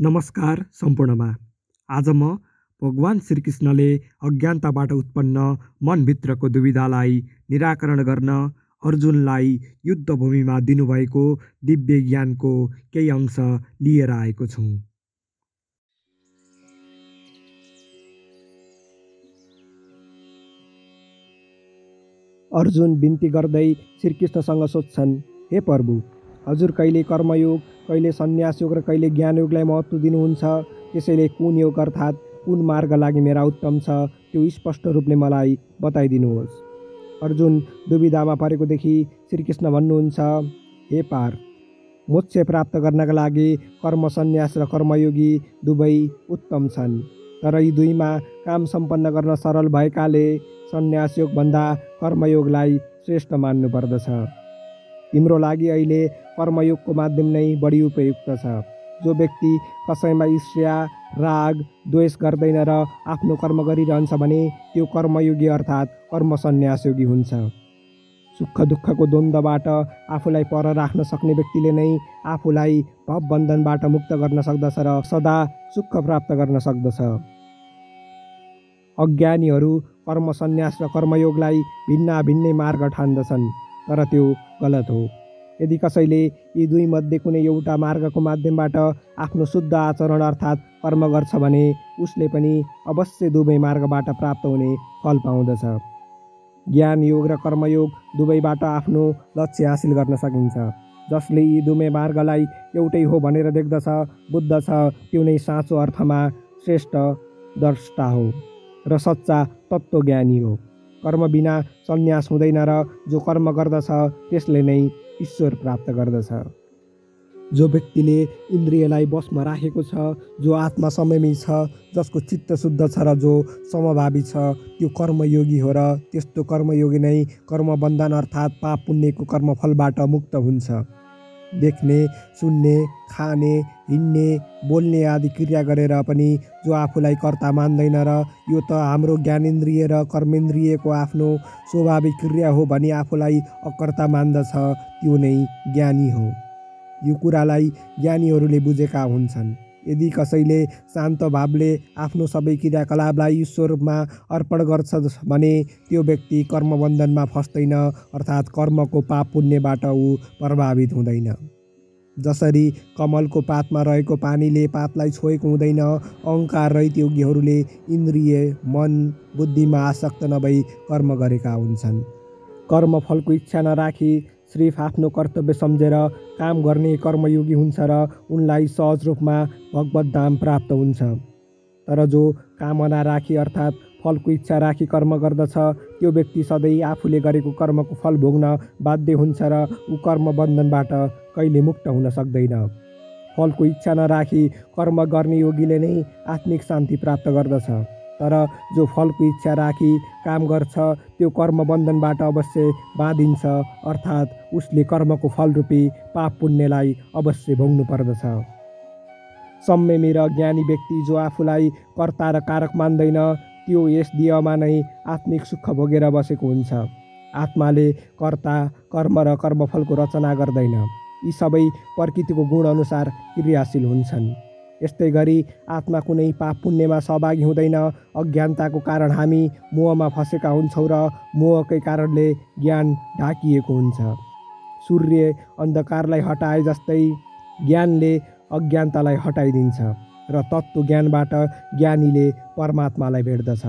नमस्कार सम्पूर्णमा। आज म भगवान् श्रीकृष्णले अज्ञानताबाट उत्पन्न मनभित्रको दुविधालाई निराकरण गर्न अर्जुनलाई युद्धभूमिमा दिनुभएको दिव्य ज्ञानको केही अंश लिएर आएको छु। अर्जुन बिन्ती गर्दै श्रीकृष्णसँग सोध्छन् हे प्रभु हजुर कहिले कर्मयोग कहिले सन्यास योग र कहिले ज्ञानयोगलाई महत्त्व दिनुहुन्छ त्यसैले कुन योग अर्थात् कुन मार्ग लागि मेरा उत्तम छ त्यो स्पष्ट रूपले मलाई बताइदिनुहोस्। अर्जुन दुविधामा परेकोदेखि श्रीकृष्ण भन्नुहुन्छ हे पार मोक्ष प्राप्त गर्नका लागि कर्म सन्यास र कर्मयोगी दुवै उत्तम छन् तर यी दुईमा काम सम्पन्न गर्न सरल भएकाले सन्यास योगभन्दा कर्मयोगलाई श्रेष्ठ मान्नु पर्दछ तिम्रो लागि अहिले कर्मयोगको माध्यम नै बढी उपयुक्त छ। जो व्यक्ति कसैमा ईर्ष्या राग द्वेष गर्दैन र आफ्नो कर्म गरिरहन्छ भने त्यो कर्मयोगी अर्थात् कर्म सन्यासयोगी हुन्छ। सुख दुःखको द्वन्द्वबाट आफूलाई पर राख्न सक्ने व्यक्तिले नै आफूलाई भवबन्धनबाट मुक्त गर्न सक्दछ र सदा सुख प्राप्त गर्न सक्दछ। अज्ञानीहरू कर्म सन्यास र कर्मयोगलाई भिन्न भिन्नै मार्ग ठान्दछन्। तर त्यो गलत हो। यदि कसैले यी दुईमध्ये कुनै एउटा मार्गको माध्यमबाट आफ्नो शुद्ध आचरण अर्थात् कर्म गर्छ भने उसले पनि अवश्य दुवै मार्गबाट प्राप्त हुने फल पाउँदछ। ज्ञान योग र कर्मयोग दुवैबाट आफ्नो लक्ष्य हासिल गर्न सकिन्छ। जसले यी दुवै मार्गलाई एउटै हो भनेर देख्दछ बुद्ध छ त्यो नै साँचो अर्थमा श्रेष्ठ द्रष्टा हो र सच्चा तत्त्वज्ञानी हो। कर्म बिना सन्यास हुँदैन र जो कर्म गर्दछ त्यसले नै ईश्वर प्राप्त गर्दछ। जो व्यक्तिले इन्द्रियलाई बसमा राखेको छ जो आत्मा समयमै छ जसको चित्त शुद्ध छ र जो समभावी छ त्यो कर्मयोगी हो र त्यस्तो कर्मयोगी नै कर्मबन्धन अर्थात् पाप पुण्यको कर्मफलबाट मुक्त हुन्छ। देख्ने सुन्ने खाने हिँड्ने बोल्ने आदि क्रिया गरेर पनि जो आफूलाई कर्ता मान्दैन र यो त हाम्रो ज्ञानेन्द्रिय र कर्मेन्द्रियको आफ्नो स्वाभाविक क्रिया हो भनी आफूलाई अकर्ता मान्दछ त्यो नै ज्ञानी हो। यो कुरालाई ज्ञानीहरूले बुझेका हुन्छन्। यदि कसैले शान्त भावले आफ्नो सबै क्रियाकलापलाई ईश्वरमा अर्पण गर्छ भने त्यो व्यक्ति कर्मबन्धनमा फस्दैन अर्थात् कर्मको पाप पुण्यबाट ऊ प्रभावित हुँदैन। जसरी कमलको पातमा रहेको पानीले पातलाई छोएको हुँदैन अहङ्कार रहित योगीहरूले इन्द्रिय मन बुद्धिमा आसक्त नभई कर्म गरेका हुन्छन्। कर्मफलको इच्छा नराखी सिर्फ आफ्नो कर्तव्य सम्झेर काम गर्ने कर्मयोगी हुन्छ र उनलाई सहज रूपमा भगवत धाम प्राप्त हुन्छ। तर जो कामना राखी अर्थात् फलको इच्छा राखी कर्म गर्दछ त्यो व्यक्ति सधैँ आफूले गरेको कर्मको फल भोग्न बाध्य हुन्छ र ऊ कर्म बन्धनबाट कहिले मुक्त हुन सक्दैन। फलको इच्छा नराखी कर्म गर्ने योगीले नै आत्मिक शान्ति प्राप्त गर्दछ। तर जो फलको इच्छा राखी काम गर्छ त्यो कर्म बन्धनबाट अवश्य बाँधिन्छ अर्थात् उसले कर्मको फलरूपी पाप पुण्यलाई अवश्य भोग्नु पर्दछ। संयमी र ज्ञानी व्यक्ति जो आफूलाई कर्ता र कारक मान्दैन त्यो यस दियमा नै आत्मिक सुख भोगेर बसेको हुन्छ। आत्माले कर्ता कर्म र कर्मफलको रचना गर्दैन। यी सबै प्रकृतिको गुणअनुसार क्रियाशील हुन्छन्। यस्तै गरी आत्मा कुनै पाप पुण्यमा सहभागी हुँदैन। अज्ञानताको कारण हामी मोहमा फँसेका हुन्छौँ र मोहकै कारणले ज्ञान ढाकिएको हुन्छ। सूर्य अन्धकारलाई हटाए जस्तै ज्ञानले अज्ञानतालाई हटाइदिन्छ र तत्त्व ज्ञानबाट ज्ञानीले परमात्मालाई भेट्दछ।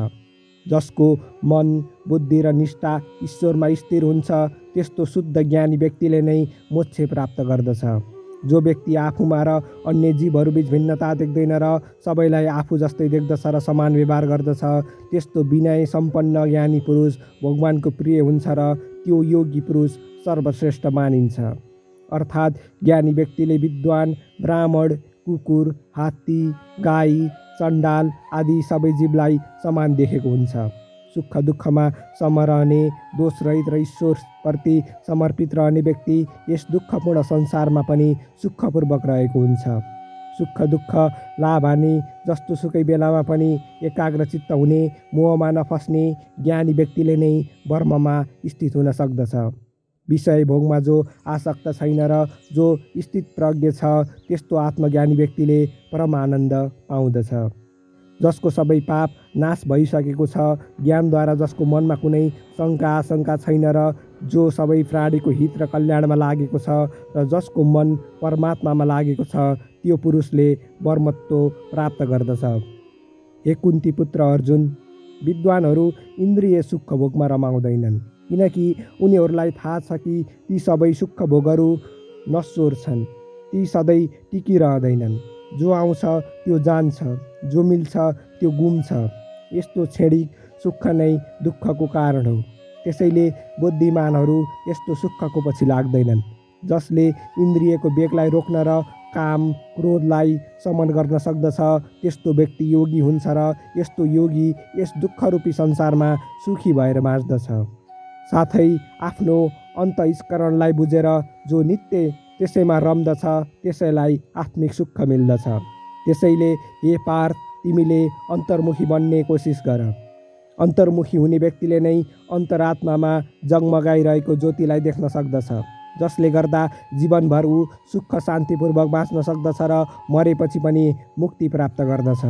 जसको मन बुद्धि र निष्ठा ईश्वरमा स्थिर हुन्छ त्यस्तो शुद्ध ज्ञानी व्यक्तिले नै मोक्ष प्राप्त गर्दछ। जो व्यक्ति आफूमा र अन्य जीवहरूबिच भिन्नता देख्दैन र सबैलाई आफू जस्तै देख्दछ र समान व्यवहार गर्दछ त्यस्तो विनय सम्पन्न ज्ञानी पुरुष भगवान्को प्रिय हुन्छ र त्यो योगी पुरुष सर्वश्रेष्ठ मानिन्छ। अर्थात् ज्ञानी व्यक्तिले विद्वान ब्राह्मण कुकुर हात्ती गाई चण्डाल आदि सबै जीवलाई समान देखेको हुन्छ। सुख दुःखमा समरहने दोषरहित र ईश्वरप्रति समर्पित रहने व्यक्ति यस दुःखपूर्ण संसारमा पनि सुखपूर्वक रहेको हुन्छ। सुख दुःख लाभ हानि जस्तो सुकै बेलामा पनि एकाग्रचित्त हुने मोहमा नफस्ने ज्ञानी व्यक्तिले नै वर्ममा स्थित हुन सक्दछ। विषय भोगमा जो आसक्त छैन र जो स्थित प्रज्ञ छ त्यस्तो आत्मज्ञानी व्यक्तिले परम आनन्द पाउँदछ। जसको सबै पाप नाश भइसकेको छ। ज्ञानद्वारा जसको मनमा कुनै शङ्का आशङ्का छैन र जो सबै प्राणीको हित र कल्याणमा लागेको छ र जसको मन परमात्मामा लागेको छ त्यो पुरुषले बर्मत्व प्राप्त गर्दछ। हे कुन्ती पुत्र अर्जुन विद्वानहरू इन्द्रिय सुख भोगमा रमाउँदैनन् किनकि उनीहरूलाई थाहा छ कि ती सबै सुख भोगहरू नश्वर छन् ती सधैँ टिकिरहँदैनन्। जो आउँछ त्यो जान्छ। जो मिल्छ त्यो गुम्छ। यस्तो क्षणिक सुख नै दुःखको कारण हो। त्यसैले बुद्धिमानहरू यस्तो सुखको पछि लाग्दैनन् जसले इन्द्रियको बेगलाई रोक्न र काम क्रोधलाई समन गर्न सक्दछ त्यस्तो व्यक्ति योगी हुन्छ र यस्तो योगी यस दुःखरूपी संसारमा सुखी भएर बाँच्दछ। साथै आफ्नो अन्तस्करणलाई बुझेर जो नित्य त्यसैमा रम्दछ त्यसैलाई आत्मिक सुख मिल्दछ। त्यसैले हे पार्थ तिमीले अन्तर्मुखी बन्ने कोसिस गर। अन्तर्मुखी हुने व्यक्तिले नै अन्तरात्मामा जगमगाइरहेको ज्योतिलाई देख्न सक्दछ जसले गर्दा जीवनभर ऊ सुख शान्तिपूर्वक बाँच्न सक्दछ र मरेपछि पनि मुक्ति प्राप्त गर्दछ।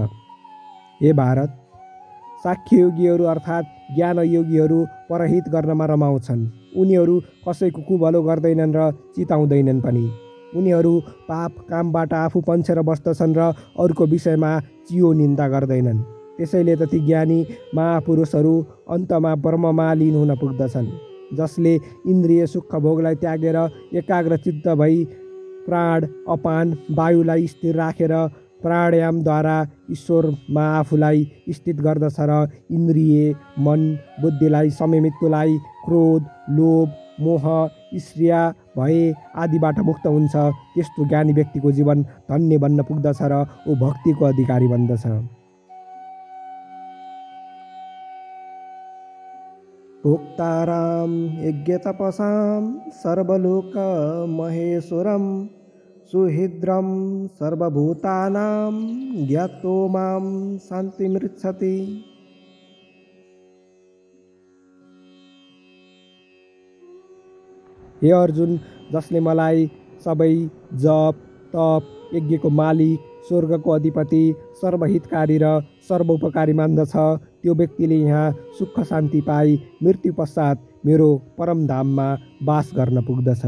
हे भारत साख्ययोगीहरू अर्थात् ज्ञानयोगीहरू परहित गर्नमा रमाउँछन्। उनीहरू कसैको कुभलो गर्दैनन् र चिताउँदैनन् पनि। उनीहरू पाप कामबाट आफू पन्छेर बस्दछन् र अरूको विषयमा चियो निन्दा गर्दैनन्। त्यसैले त ज्ञानी महापुरुषहरू अन्तमा ब्रह्ममा लिन हुन पुग्दछन् जसले इन्द्रिय सुख भोगलाई त्यागेर एकाग्र चित्त भई प्राण अपान वायुलाई स्थिर राखेर प्राणायामद्वारा ईश्वरमा आफूलाई स्थित गर्दछ र इन्द्रिय मन बुद्धिलाई संयमित्वलाई क्रोध लोभ मोह ईर्ष्या भए आदिबाट मुक्त हुन्छ। त्यस्तो ज्ञानी व्यक्तिको जीवन धन्य बन्न पुग्दछ र ऊ भक्तिको अधिकारी बन्दछ। भोक्ताराम यज्ञतपसां सर्वलोक महेश्वरं सुहृद्रं सर्वभूतानां ज्ञातो मां शान्तिमृच्छति। हे अर्जुन जसले मलाई सबै जप तप यज्ञको मालिक स्वर्गको अधिपति सर्वहितकारी र सर्वोपकारी मान्दछ त्यो व्यक्तिले यहाँ सुख शान्ति पाई मृत्यु पश्चात मेरो परमधाममा बास गर्न पुग्दछ।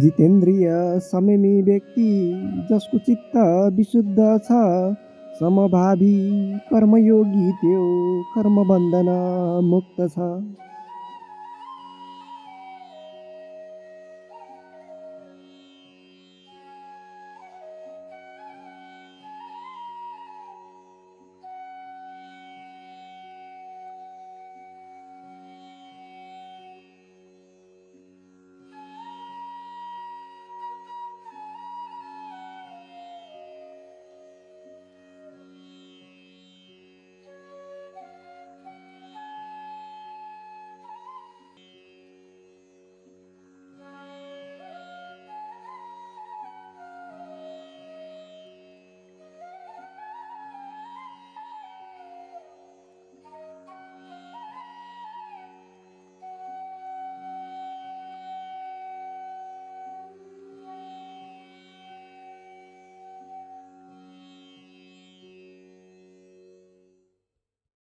जितेन्द्रिय संयमी व्यक्ति जसको चित्त विशुद्ध छ समभावी कर्मयोगी त्यो कर्मबन्धन मुक्त छ।